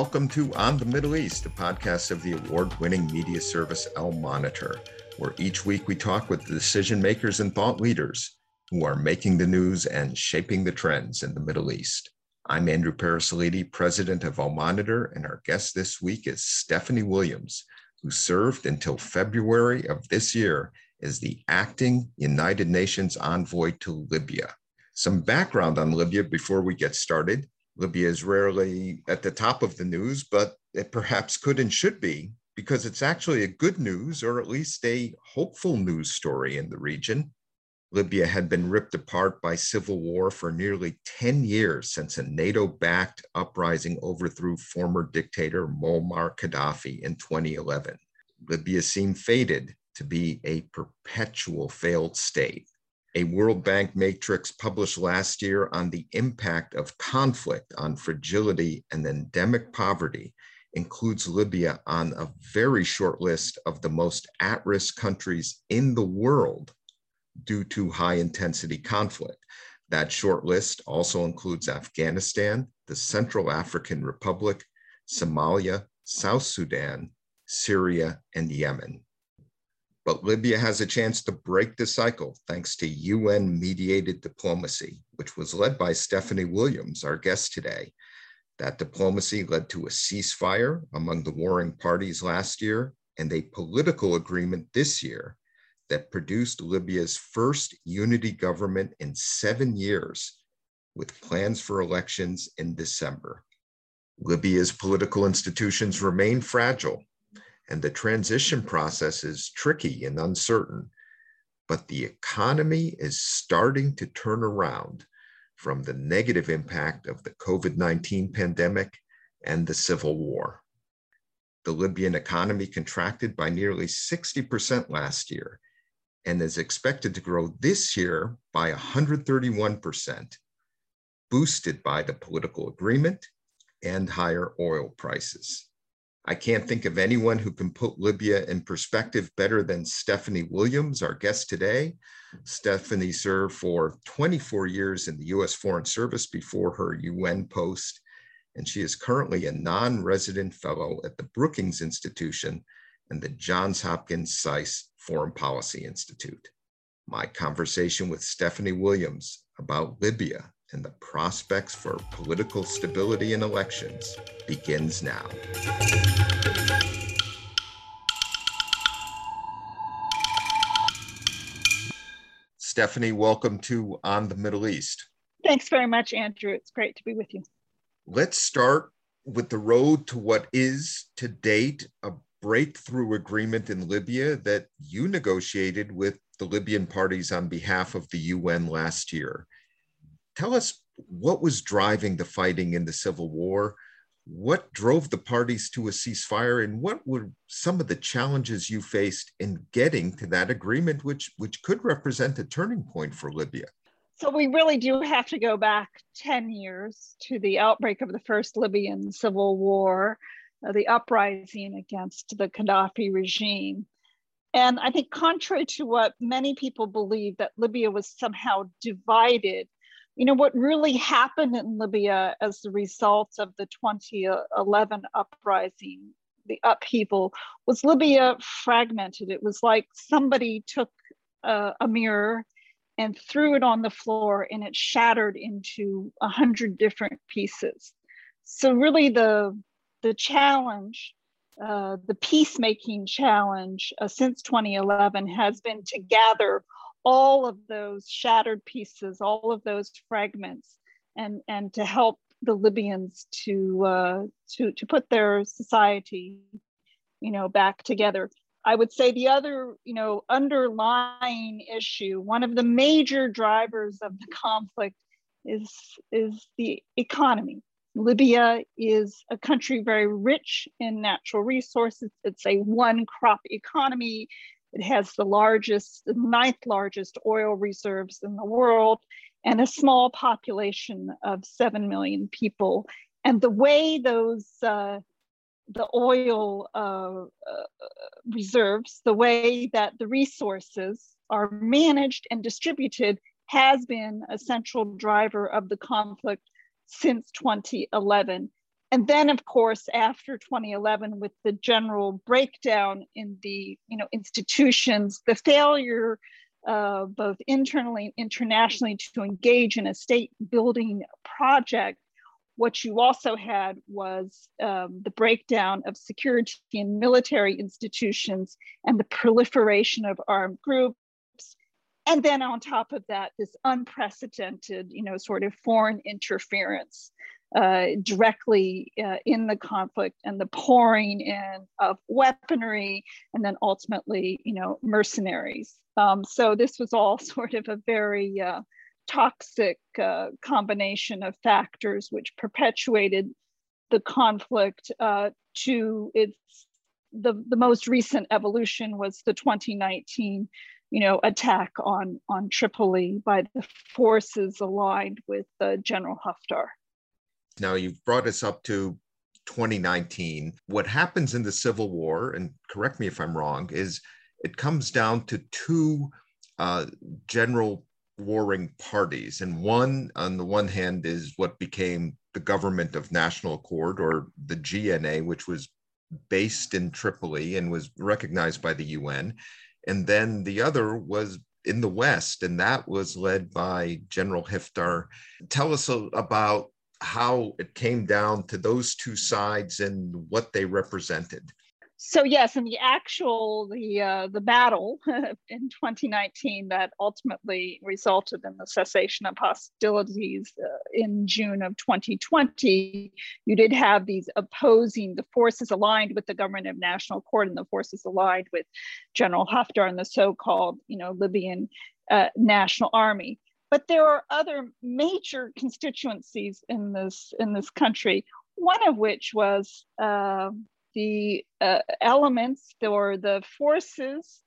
Welcome to On the Middle East, a podcast of the award winning media service Al Monitor, where each week we talk with the decision makers and thought leaders who are making the news and shaping the trends in the Middle East. I'm Andrew Parasiliti, president of Al Monitor, and our guest this week is Stephanie Williams, who served until February of this year as the acting United Nations envoy to Libya. Some background on Libya before we get started. Libya is rarely at the top of the news, but it perhaps could and should be because it's actually a good news or at least a hopeful news story in the region. Libya had been ripped apart by civil war for nearly 10 years since a NATO backed uprising overthrew former dictator Muammar Gaddafi in 2011. Libya seemed fated to be a perpetual failed state a World Bank matrix published last year on the impact of conflict on fragility and endemic poverty includes Libya on a very short list of the most at risk countries in the world due to high intensity conflict. That short list also includes Afghanistan, the Central African Republic, Somalia, South Sudan, Syria, and Yemen. But Libya has a chance to break the cycle thanks to UN mediated diplomacy, which was led by Stephanie Williams, our guest today. That diplomacy led to a ceasefire among the warring parties last year and a political agreement this year that produced Libya's first unity government in seven years, with plans for elections in December. Libya's political institutions remain fragile and the transition process is tricky and uncertain. But the economy is starting to turn around from the negative impact of the COVID 19 pandemic and the civil war. The Libyan economy contracted by nearly 60% last year and is expected to grow this year by 131%, boosted by the political agreement and higher oil prices. I can't think of anyone who can put Libya in perspective better than Stephanie Williams, our guest today. Stephanie served for 24 years in the US Foreign Service before her UN post, and she is currently a non resident fellow at the Brookings Institution and the Johns Hopkins SAIS Foreign Policy Institute. My conversation with Stephanie Williams about Libya and the prospects for political stability in elections begins now. Stephanie, welcome to On the Middle East. Thanks very much, Andrew. It's great to be with you. Let's start with the road to what is, to date, a breakthrough agreement in Libya that you negotiated with the Libyan parties on behalf of the UN last year tell us what was driving the fighting in the Civil War? What drove the parties to a ceasefire, and what were some of the challenges you faced in getting to that agreement, which, which could represent a turning point for Libya? So, we really do have to go back 10 years to the outbreak of the first Libyan civil war, uh, the uprising against the Gaddafi regime. And I think, contrary to what many people believe, that Libya was somehow divided you know, what really happened in Libya as a result of the 2011 uprising, the upheaval, was Libya fragmented. It was like somebody took a, a mirror and threw it on the floor and it shattered into a hundred different pieces. So really the, the challenge, uh, the peacemaking challenge uh, since 2011 has been to gather all of those shattered pieces, all of those fragments, and, and to help the Libyans to, uh, to, to put their society, you know, back together. I would say the other, you know, underlying issue, one of the major drivers of the conflict is, is the economy. Libya is a country very rich in natural resources. It's a one crop economy. It has the largest, the ninth largest oil reserves in the world and a small population of 7 million people. And the way those, uh, the oil uh, uh, reserves, the way that the resources are managed and distributed has been a central driver of the conflict since 2011. And then of course after 2011 with the general breakdown in the you know institutions the failure uh, both internally and internationally to engage in a state building project what you also had was um, the breakdown of security and military institutions and the proliferation of armed groups. And then on top of that this unprecedented you know sort of foreign interference uh, directly uh, in the conflict and the pouring in of weaponry and then ultimately you know mercenaries um, so this was all sort of a very uh, toxic uh, combination of factors which perpetuated the conflict uh, to its the, the most recent evolution was the 2019 you know attack on on Tripoli by the forces aligned with uh, General Haftar. Now you've brought us up to 2019. What happens in the civil war, and correct me if I'm wrong, is it comes down to two uh, general warring parties. And one, on the one hand, is what became the Government of National Accord, or the GNA, which was based in Tripoli and was recognized by the UN. And then the other was in the West, and that was led by General Haftar. Tell us about how it came down to those two sides and what they represented so yes, in the actual the uh, the battle in 2019 that ultimately resulted in the cessation of hostilities uh, in June of 2020, you did have these opposing the forces aligned with the government of national accord and the forces aligned with General Haftar and the so-called you know Libyan uh, National Army. But there are other major constituencies in this in this country. One of which was uh, the uh, elements or the forces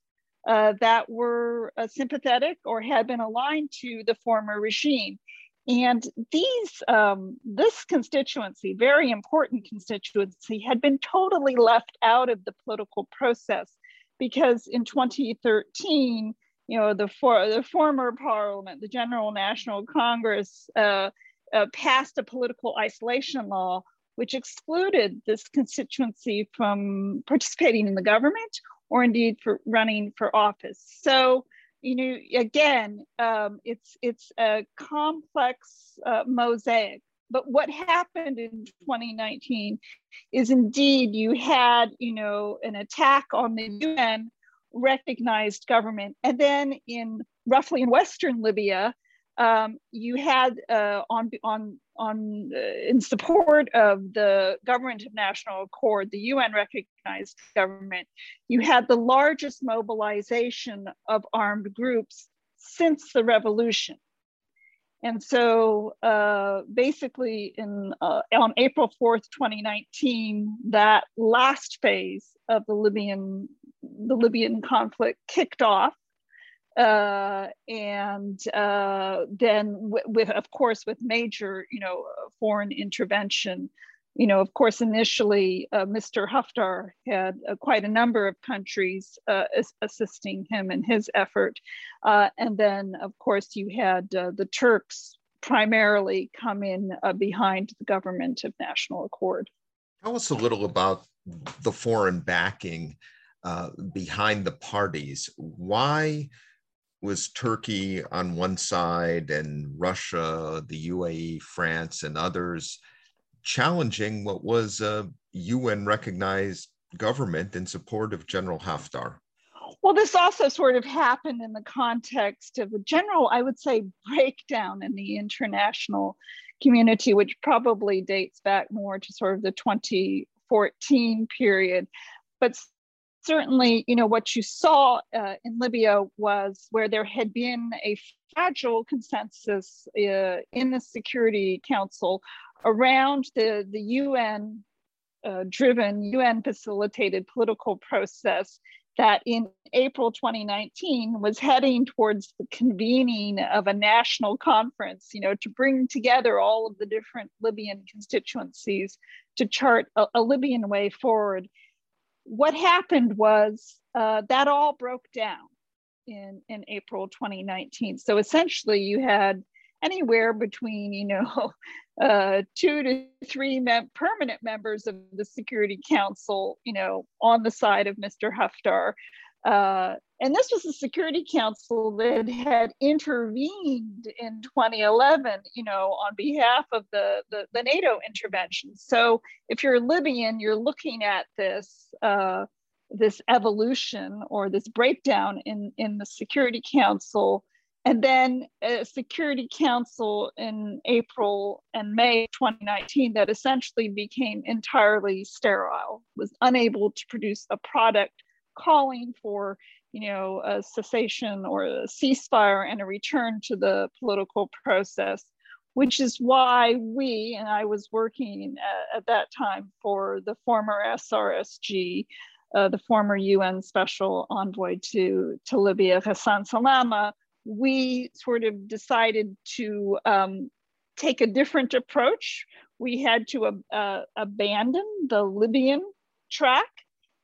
uh, that were uh, sympathetic or had been aligned to the former regime. And these, um, this constituency, very important constituency, had been totally left out of the political process because in 2013, you know, the, for, the former parliament, the General National Congress, uh, uh, passed a political isolation law which excluded this constituency from participating in the government or indeed for running for office. So, you know, again, um, it's it's a complex uh, mosaic. But what happened in 2019 is indeed you had, you know, an attack on the UN recognized government, and then in roughly in Western Libya, um, you had uh, on on on uh, in support of the government of national accord, the UN recognized government. You had the largest mobilization of armed groups since the revolution. And so uh, basically in, uh, on April 4th, 2019, that last phase of the Libyan, the Libyan conflict kicked off. Uh, and uh, then w- with of course with major you know foreign intervention. You know of course initially uh, mr haftar had uh, quite a number of countries uh, assisting him in his effort. Uh, and then of course you had the turks primarily come in behind the government of national accord. Tell us a little about the foreign backing Uh, behind the parties why was Turkey on one side and Russia, the UAE, France, and others challenging what was a UN recognized government in support of General Haftar. Well, this also sort of happened in the context of a general, I would say, breakdown in the international community, which probably dates back more to sort of the 2014 period. But certainly, you know, what you saw uh, in Libya was where there had been a fragile consensus uh, in the Security Council around the, the UN uh, driven, UN facilitated political process that in April 2019 was heading towards the convening of a national conference, you know, to bring together all of the different Libyan constituencies to chart a, a Libyan way forward what happened was uh, that all broke down in, in April 2019. So essentially, you had anywhere between, you know, uh, two to three mem- permanent members of the Security Council, you know, on the side of Mr. Haftar. Uh, and this was the Security Council that had intervened in 2011, you know, on behalf of the, the, the NATO intervention. So if you're Libyan, you're looking at this, uh, this evolution or this breakdown in, in the Security Council and then a Security Council in April and May 2019 that essentially became entirely sterile, was unable to produce a product calling for you know, a cessation or a ceasefire and a return to the political process, which is why we, and I was working at, at that time for the former SRSG, uh, the former UN Special Envoy to, to Libya, Ghassan Salama, we sort of decided to um, take a different approach. We had to uh, abandon the Libyan track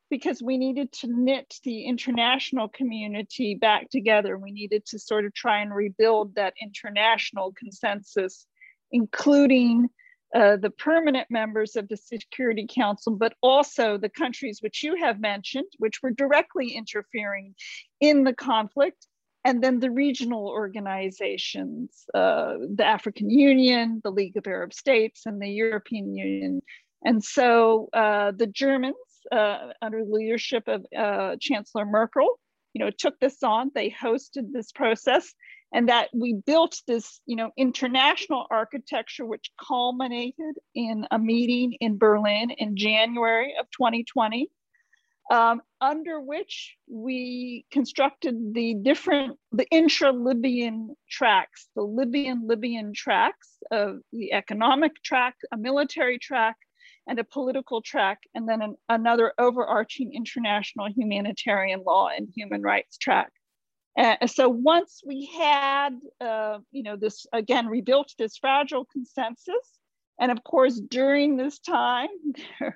because we needed to knit the international community back together. We needed to sort of try and rebuild that international consensus, including uh, the permanent members of the Security Council, but also the countries which you have mentioned, which were directly interfering in the conflict, and then the regional organizations, uh, the African Union, the League of Arab States, and the European Union. And so uh, the Germans, uh, under the leadership of uh, Chancellor Merkel, you know, took this on. They hosted this process, and that we built this, you know, international architecture, which culminated in a meeting in Berlin in January of 2020 um, under which we constructed the different, the intra-Libyan tracks, the Libyan-Libyan tracks of the economic track, a military track, and a political track, and then an, another overarching international humanitarian law and human rights track. Uh, so once we had, uh, you know, this again rebuilt this fragile consensus, and of course during this time,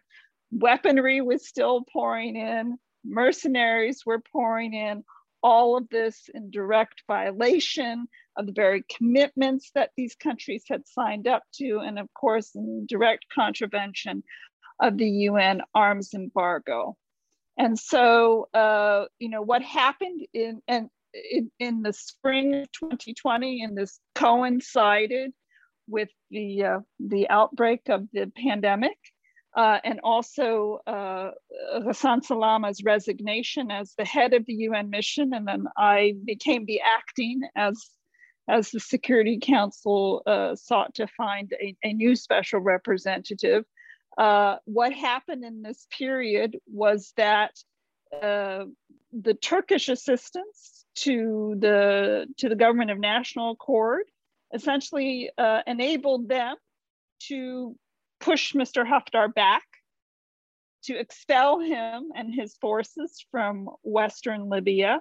weaponry was still pouring in, mercenaries were pouring in, all of this in direct violation of the very commitments that these countries had signed up to, and of course, in direct contravention of the UN arms embargo. And so, uh, you know, what happened in, in, in the spring of 2020, and this coincided with the, uh, the outbreak of the pandemic, uh, and also uh, Ghassan Salama's resignation as the head of the UN mission, and then I became the acting as as the Security Council uh, sought to find a, a, new special representative. Uh, what happened in this period was that uh, the Turkish assistance to the to the government of national accord essentially uh, enabled them to push Mr. Haftar back, to expel him and his forces from Western Libya.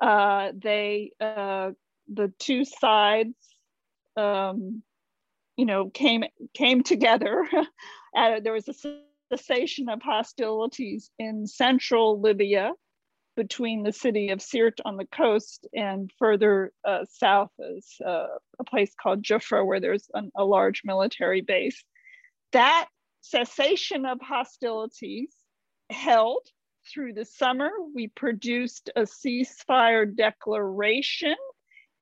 Uh, they, uh, the two sides, um, you know, came came together. there was a cessation of hostilities in central Libya between the city of Sirte on the coast and further uh, south is uh, a place called Jufra, where there's an, a large military base that cessation of hostilities held through the summer. We produced a ceasefire declaration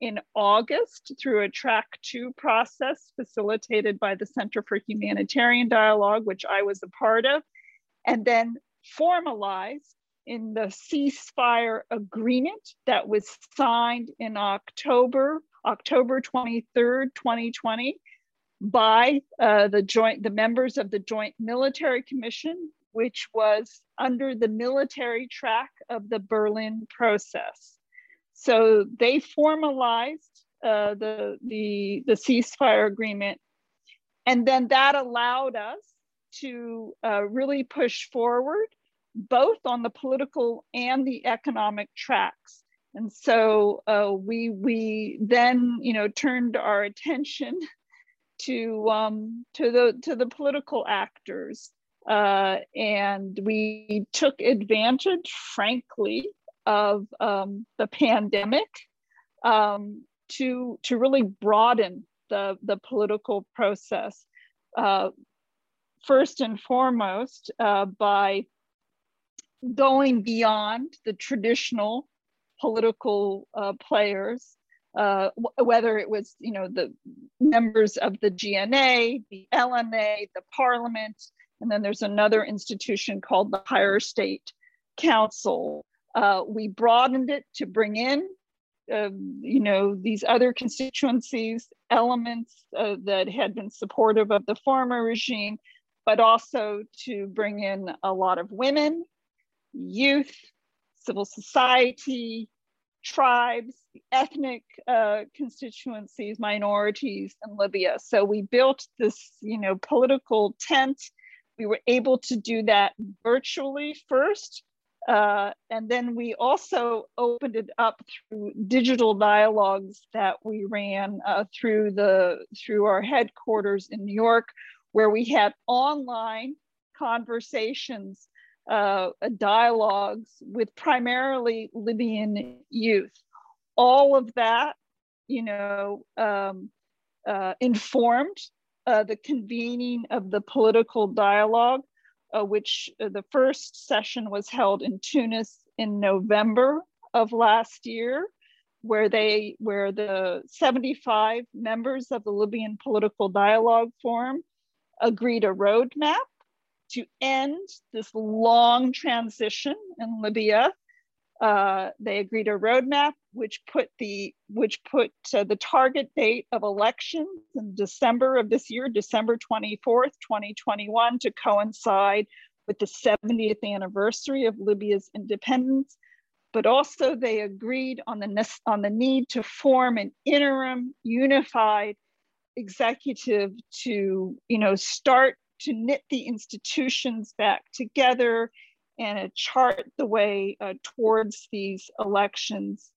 in August through a track two process facilitated by the Center for Humanitarian Dialogue, which I was a part of, and then formalized in the ceasefire agreement that was signed in October, October 23rd, 2020, by uh, the joint the members of the joint military commission which was under the military track of the berlin process. So they formalized uh, the, the the ceasefire agreement. And then that allowed us to uh, really push forward both on the political and the economic tracks. And so uh, we we then you know turned our attention to um, to the to the political actors, uh, and we took advantage, frankly, of um, the pandemic um, to, to really broaden the, the political process. Uh, first and foremost, uh, by going beyond the traditional political uh, players, uh, whether it was, you know, the members of the GNA, the LNA, the parliament, and then there's another institution called the Higher State Council. Uh, we broadened it to bring in, um, you know, these other constituencies, elements uh, that had been supportive of the former regime, but also to bring in a lot of women, youth, civil society, tribes, ethnic uh, constituencies, minorities in Libya. So we built this, you know, political tent. We were able to do that virtually first. Uh, and then we also opened it up through digital dialogues that we ran uh, through the through our headquarters in New York, where we had online conversations uh, dialogues with primarily Libyan youth. All of that, you know, um, uh, informed uh, the convening of the political dialogue, uh, which uh, the first session was held in Tunis in November of last year, where they, where the 75 members of the Libyan Political Dialogue Forum agreed a roadmap to end this long transition in Libya. Uh, they agreed a roadmap which put the which put uh, the target date of elections in December of this year, December 24th, 2021, to coincide with the 70th anniversary of Libya's independence. But also they agreed on the, on the need to form an interim unified executive to you know start to knit the institutions back together and chart the way uh, towards these elections.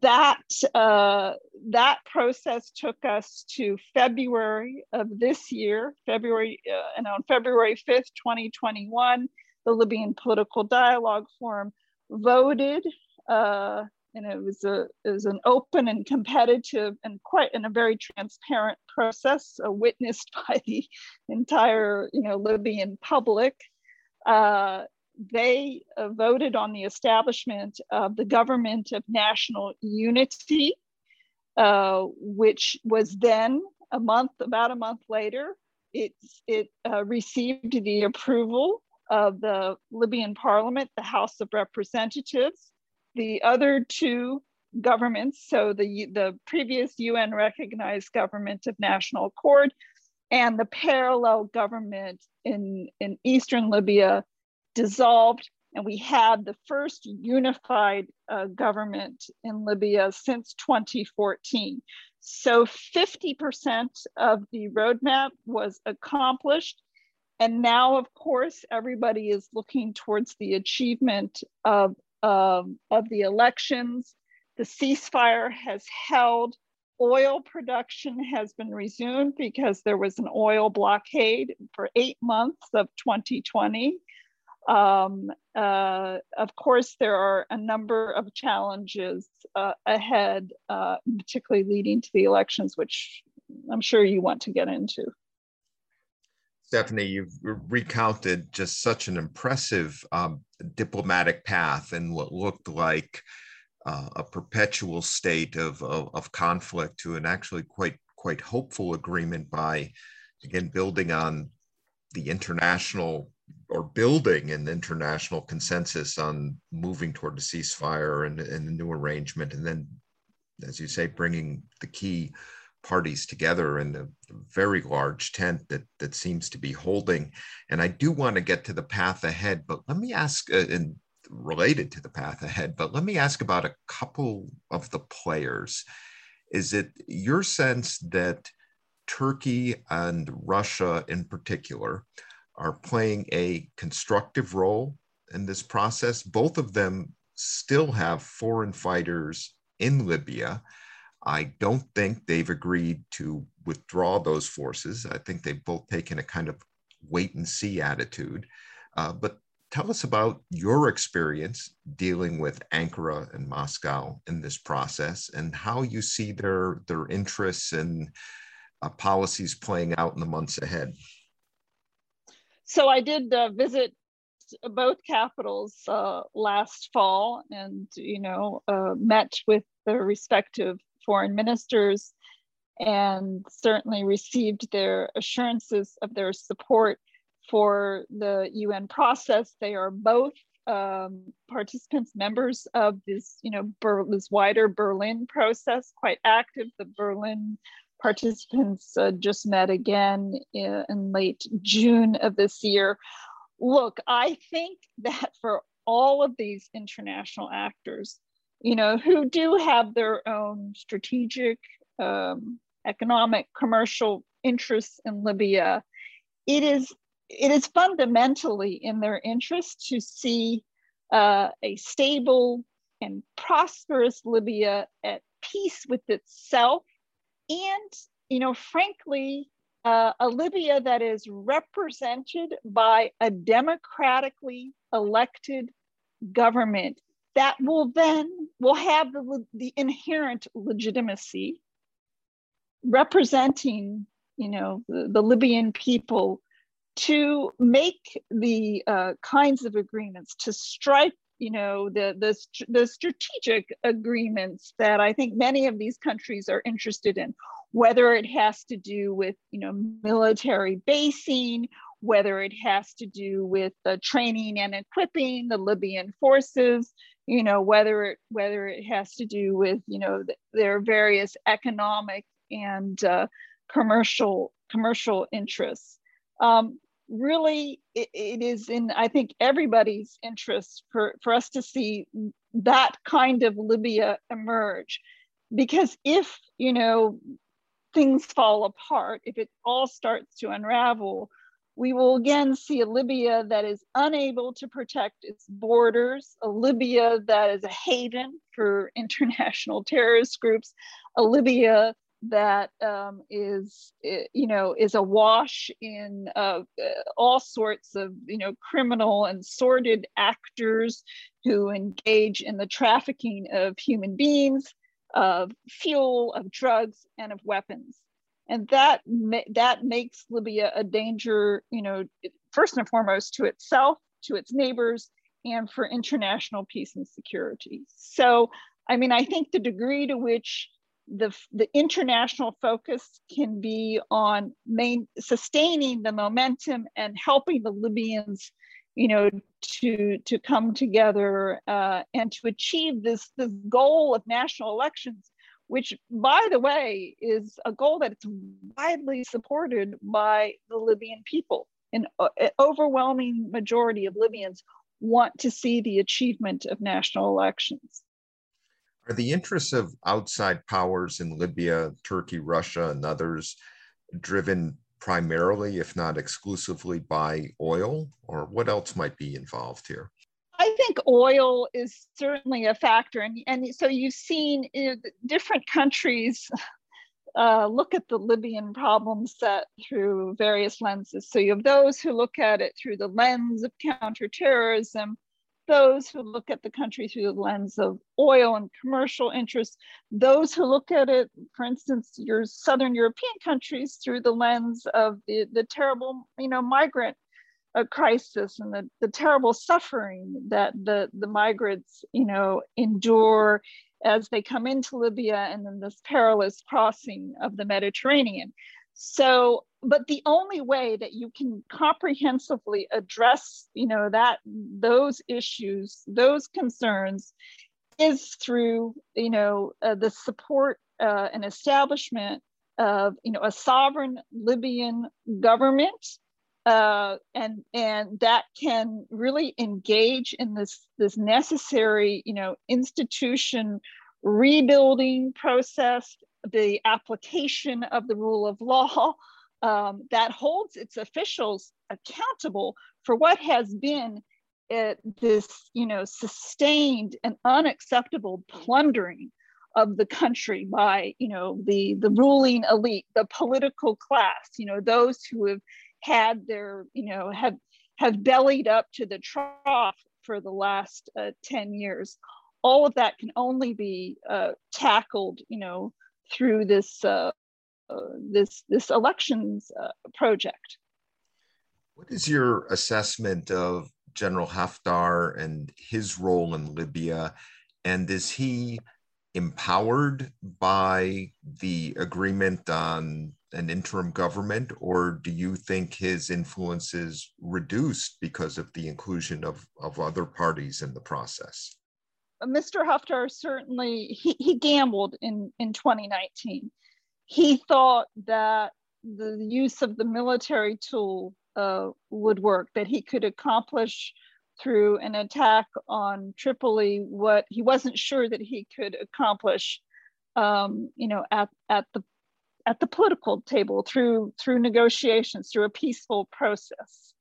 That, uh, that process took us to February of this year, February, uh, and on February 5th, 2021, the Libyan Political Dialogue Forum voted uh, and it was a it was an open and competitive and quite in a very transparent process uh, witnessed by the entire you know Libyan public. Uh, they uh, voted on the establishment of the government of national unity, uh, which was then a month about a month later it it uh, received the approval of the Libyan parliament, the House of Representatives the other two governments, so the, the previous UN recognized government of national accord and the parallel government in, in Eastern Libya dissolved. And we had the first unified uh, government in Libya since 2014. So 50% of the roadmap was accomplished. And now, of course, everybody is looking towards the achievement of um, of the elections. The ceasefire has held. Oil production has been resumed because there was an oil blockade for eight months of 2020. Um, uh, of course, there are a number of challenges uh, ahead, uh, particularly leading to the elections, which I'm sure you want to get into. Stephanie, you've recounted just such an impressive um, diplomatic path and what looked like uh, a perpetual state of, of, of, conflict to an actually quite quite hopeful agreement by again building on the international or building an international consensus on moving toward a ceasefire and, and a new arrangement and then as you say bringing the key parties together in a very large tent that that seems to be holding. And I do want to get to the path ahead, but let me ask, uh, and related to the path ahead, but let me ask about a couple of the players. Is it your sense that Turkey and Russia in particular are playing a constructive role in this process? Both of them still have foreign fighters in Libya. I don't think they've agreed to withdraw those forces. I think they've both taken a kind of wait and see attitude. Uh, but tell us about your experience dealing with Ankara and Moscow in this process and how you see their, their interests and uh, policies playing out in the months ahead. So I did uh, visit both capitals uh, last fall and, you know, uh, met with the respective foreign ministers and certainly received their assurances of their support for the UN process. They are both um, participants, members of this, you know, Ber- this wider Berlin process, quite active. The Berlin participants uh, just met again in, in late June of this year. Look, I think that for all of these international actors, you know, who do have their own strategic, um, economic, commercial interests in Libya, it is it is fundamentally in their interest to see uh, a stable and prosperous Libya at peace with itself, and you know, frankly, uh, a Libya that is represented by a democratically elected government that will then will have the, the inherent legitimacy representing you know the, the libyan people to make the uh, kinds of agreements, to strike, you know, the, the, the strategic agreements that I think many of these countries are interested in, whether it has to do with, you know, military basing, whether it has to do with the training and equipping the Libyan forces, you know, whether it, whether it has to do with, you know, their various economic and uh, commercial commercial interests. Um, really it, it is in i think everybody's interest for, for us to see that kind of libya emerge because if you know things fall apart if it all starts to unravel we will again see a libya that is unable to protect its borders a libya that is a haven for international terrorist groups a libya that um, is, you know, is awash in uh, all sorts of, you know, criminal and sordid actors who engage in the trafficking of human beings, of fuel, of drugs, and of weapons. And that that makes Libya a danger, you know, first and foremost to itself, to its neighbors, and for international peace and security. So, I mean, I think the degree to which the, the international focus can be on main, sustaining the momentum and helping the Libyans, you know, to, to come together uh, and to achieve this, this goal of national elections, which, by the way, is a goal that's widely supported by the Libyan people. An, uh, overwhelming majority of Libyans want to see the achievement of national elections. Are the interests of outside powers in Libya, Turkey, Russia, and others driven primarily, if not exclusively, by oil, or what else might be involved here? I think oil is certainly a factor. And, and so you've seen different countries uh, look at the Libyan problem set through various lenses. So you have those who look at it through the lens of counterterrorism, those who look at the country through the lens of oil and commercial interests, those who look at it, for instance, your Southern European countries through the lens of the, the terrible, you know, migrant uh, crisis and the, the terrible suffering that the, the migrants, you know, endure as they come into Libya and then this perilous crossing of the Mediterranean. So but the only way that you can comprehensively address you know that those issues those concerns is through you know uh, the support uh, and establishment of you know a sovereign libyan government uh, and and that can really engage in this this necessary you know institution rebuilding process the application of the rule of law um, that holds its officials accountable for what has been uh, this, you know, sustained and unacceptable plundering of the country by, you know, the the ruling elite, the political class, you know, those who have had their, you know, have have bellied up to the trough for the last uh, 10 years. All of that can only be uh, tackled, you know, through this uh, uh this this elections uh, project. What is your assessment of General Haftar and his role in Libya? And is he empowered by the agreement on an interim government, or do you think his influence is reduced because of the inclusion of, of other parties in the process? Mr. Haftar certainly he, he gambled in, in 2019. He thought that the use of the military tool uh, would work, that he could accomplish through an attack on Tripoli what he wasn't sure that he could accomplish, um, you know, at, at the at the political table through through negotiations, through a peaceful process.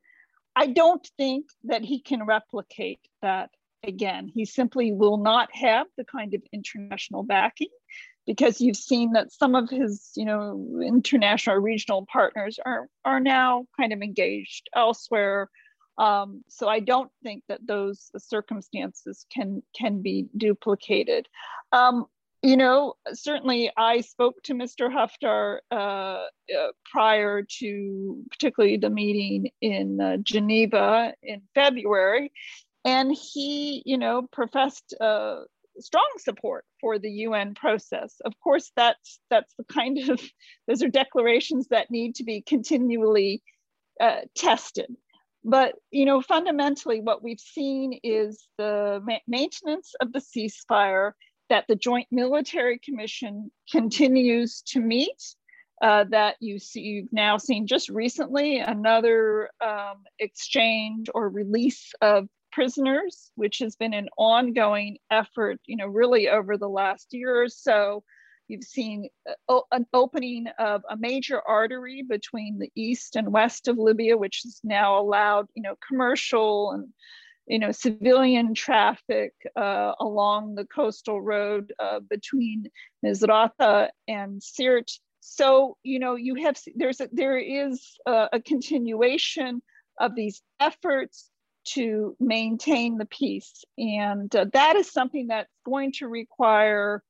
I don't think that he can replicate that again. He simply will not have the kind of international backing because you've seen that some of his, you know, international regional partners are are now kind of engaged elsewhere um, so I don't think that those circumstances can can be duplicated. Um, you know, certainly I spoke to Mr. Haftar uh, uh, prior to particularly the meeting in uh, Geneva in February, and he, you know, professed uh, strong support for the UN process. Of course, that's that's the kind of those are declarations that need to be continually uh, tested. But you know, fundamentally, what we've seen is the ma- maintenance of the ceasefire that the Joint Military Commission continues to meet. Uh, that you see, you've now seen just recently another um, exchange or release of prisoners, which has been an ongoing effort, you know, really over the last year or so You've seen uh, an opening of a major artery between the east and west of Libya, which has now allowed, you know, commercial and, you know, civilian traffic uh, along the coastal road uh, between Misrata and Sirte. So, you know, you have there's a, there is a, a continuation of these efforts to maintain the peace, and uh, that is something that's going to require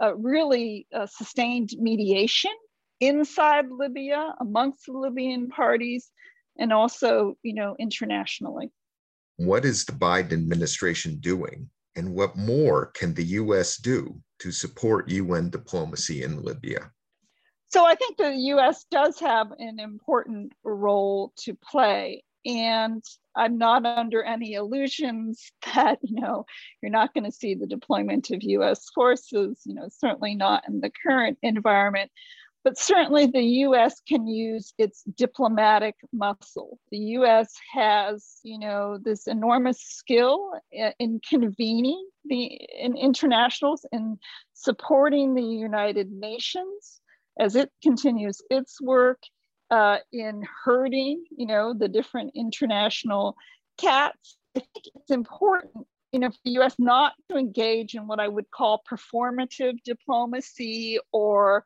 uh, really uh, sustained mediation inside Libya amongst the Libyan parties and also, you know, internationally. What is the Biden administration doing and what more can the US do to support UN diplomacy in Libya? So I think the US does have an important role to play. And I'm not under any illusions that, you know, you're not going to see the deployment of US forces, you know, certainly not in the current environment. But certainly the US can use its diplomatic muscle. The US has, you know, this enormous skill in convening the in internationals in supporting the United Nations as it continues its work uh, in herding, you know, the different international cats. I think it's important, you know, for the US not to engage in what I would call performative diplomacy or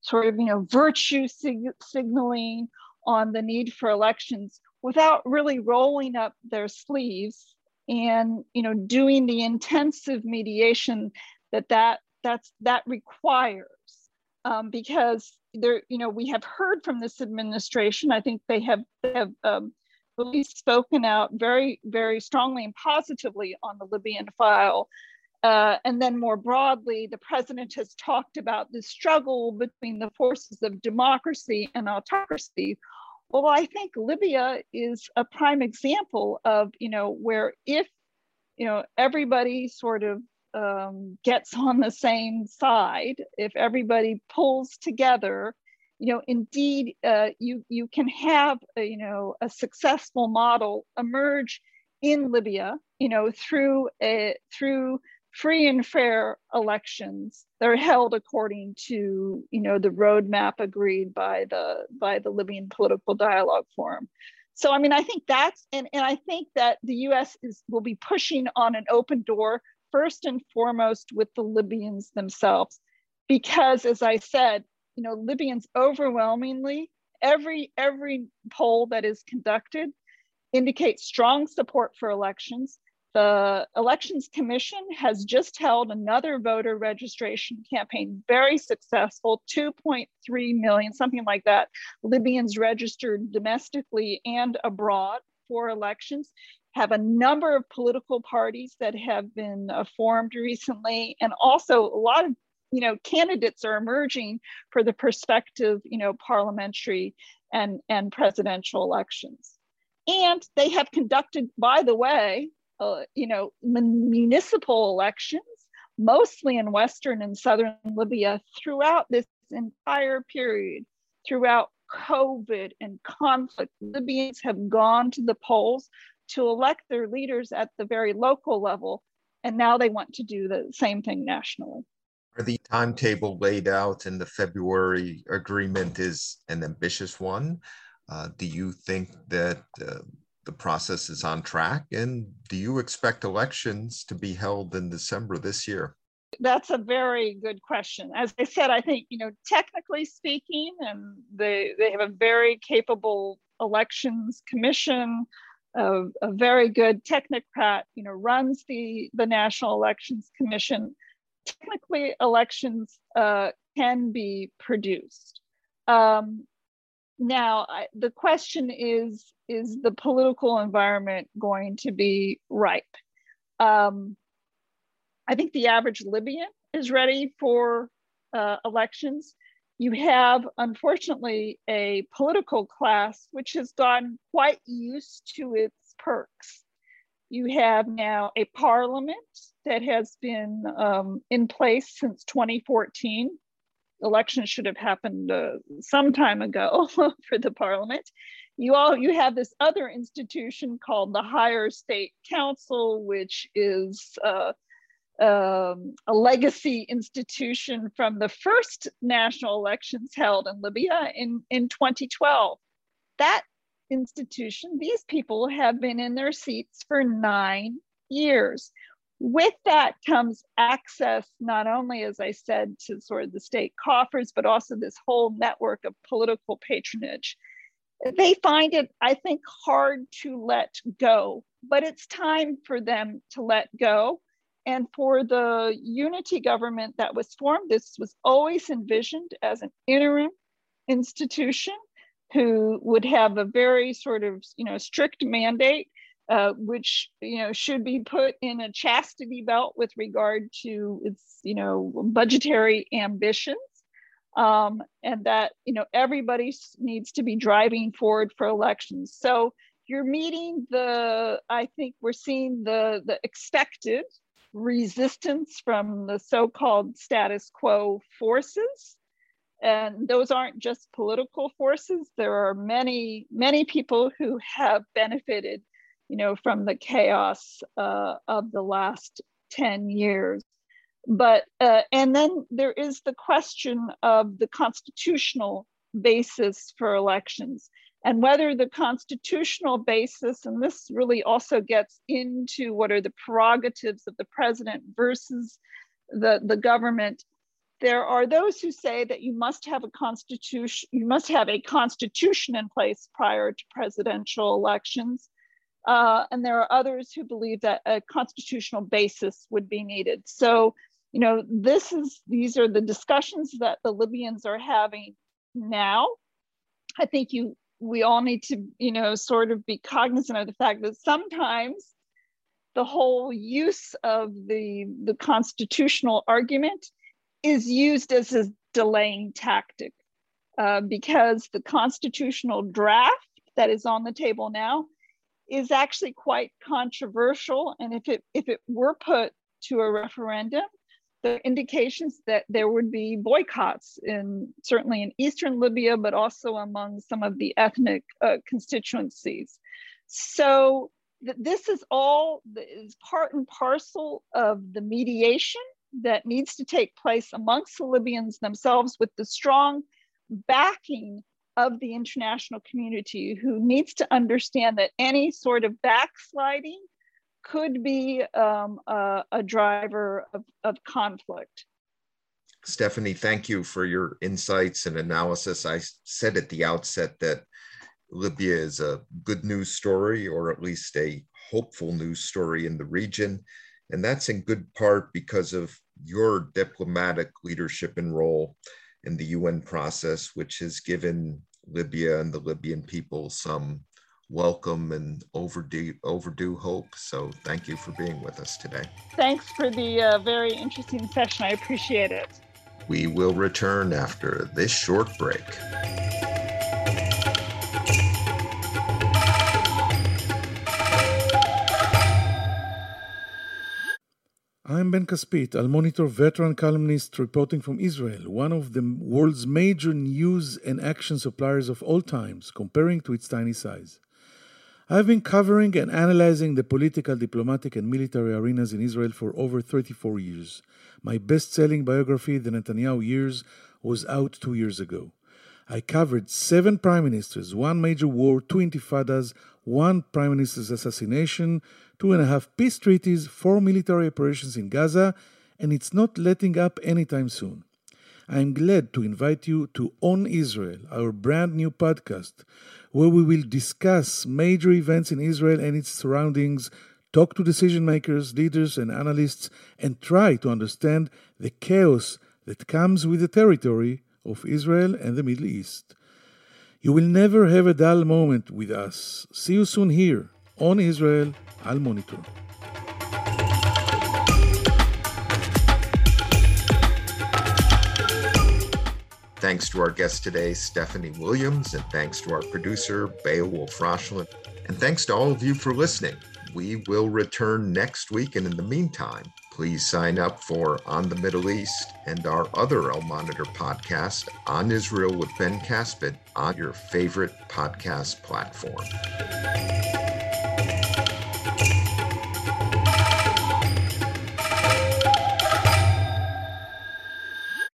sort of, you know, virtue sig- signaling on the need for elections without really rolling up their sleeves and, you know, doing the intensive mediation that that that's that requires um, because there, you know, we have heard from this administration. I think they have have um, really spoken out very, very strongly and positively on the Libyan file. Uh, and then more broadly, the president has talked about the struggle between the forces of democracy and autocracy. Well, I think Libya is a prime example of, you know, where if, you know, everybody sort of um, gets on the same side, if everybody pulls together, you know, indeed, uh, you you can have a, you know a successful model emerge in Libya, you know, through a, through free and fair elections that are held according to you know the roadmap agreed by the by the Libyan Political Dialogue Forum. So I mean, I think that's and, and I think that the U.S. is will be pushing on an open door first and foremost with the Libyans themselves. Because as I said, you know, Libyans overwhelmingly, every every poll that is conducted indicates strong support for elections. The Elections Commission has just held another voter registration campaign, very successful 2.3 million, something like that, Libyans registered domestically and abroad for elections. Have a number of political parties that have been uh, formed recently, and also a lot of you know candidates are emerging for the prospective you know parliamentary and and presidential elections and they have conducted by the way uh, you know, municipal elections, mostly in Western and Southern Libya throughout this entire period, throughout COVID and conflict. Libyans have gone to the polls to elect their leaders at the very local level, and now they want to do the same thing nationally. Are the timetable laid out in the February agreement is an ambitious one? Uh, do you think that uh, the process is on track? And do you expect elections to be held in December this year? That's a very good question. As I said, I think, you know, technically speaking, and they, they have a very capable elections commission, a, a very good technocrat, you know, runs the, the National Elections Commission. Technically, elections uh, can be produced. Um, now, I, the question is is the political environment going to be ripe? Um, I think the average Libyan is ready for uh, elections. You have, unfortunately, a political class which has gotten quite used to its perks. You have now a parliament that has been um, in place since 2014 Elections should have happened uh, some time ago for the parliament. You all you have this other institution called the Higher State Council, which is uh, um, a legacy institution from the first national elections held in Libya in, in 2012. That institution, these people have been in their seats for nine years with that comes access not only as i said to sort of the state coffers but also this whole network of political patronage they find it i think hard to let go but it's time for them to let go. And for the unity government that was formed this was always envisioned as an interim institution who would have a very sort of you know strict mandate uh, which you know should be put in a chastity belt with regard to its you know budgetary ambitions um, and that you know everybody needs to be driving forward for elections. So you're meeting the i think we're seeing the the expected resistance from the so-called status quo forces. And those aren't just political forces. There are many many people who have benefited you know, from the chaos uh, of the last 10 years. But, uh, and then there is the question of the constitutional basis for elections and whether the constitutional basis, and this really also gets into what are the prerogatives of the president versus the, the government. There are those who say that you must have a constitution, you must have a constitution in place prior to presidential elections. Uh, and there are others who believe that a constitutional basis would be needed. So, you know, this is these are the discussions that the Libyans are having now. I think you we all need to, you know, sort of be cognizant of the fact that sometimes the whole use of the the constitutional argument is used as a delaying tactic uh, because the constitutional draft that is on the table now is actually quite controversial. And if it, if it were put to a referendum, the indications that there would be boycotts in certainly in eastern Libya, but also among some of the ethnic uh, constituencies. So th this is all is part and parcel of the mediation that needs to take place amongst the Libyans themselves with the strong backing of the international community who needs to understand that any sort of backsliding could be um, a, a, driver of, of conflict. Stephanie, thank you for your insights and analysis. I said at the outset that Libya is a good news story, or at least a hopeful news story in the region. And that's in good part because of your diplomatic leadership and role in the UN process, which has given Libya and the Libyan people some welcome and overdue overdue hope. So thank you for being with us today. Thanks for the uh, very interesting session. I appreciate it. We will return after this short break. I'm Ben Caspit, Al Monitor veteran columnist reporting from Israel, one of the world's major news and action suppliers of all times, comparing to its tiny size. I've been covering and analyzing the political, diplomatic, and military arenas in Israel for over 34 years. My best selling biography, The Netanyahu Years, was out two years ago. I covered seven prime ministers, one major war, two intifadas, one prime minister's assassination, two and a half peace treaties, four military operations in Gaza, and it's not letting up anytime soon. I am glad to invite you to On Israel, our brand new podcast, where we will discuss major events in Israel and its surroundings, talk to decision makers, leaders, and analysts, and try to understand the chaos that comes with the territory of Israel and the Middle East. You will never have a dull moment with us. See you soon here on Israel Al Monitor. Thanks to our guest today, Stephanie Williams, and thanks to our producer, Beowulf Rochland. And thanks to all of you for listening. We will return next week, and in the meantime, please sign up for On the Middle East and our other Al Monitor podcast, On Israel with Ben Caspit, on your favorite podcast platform.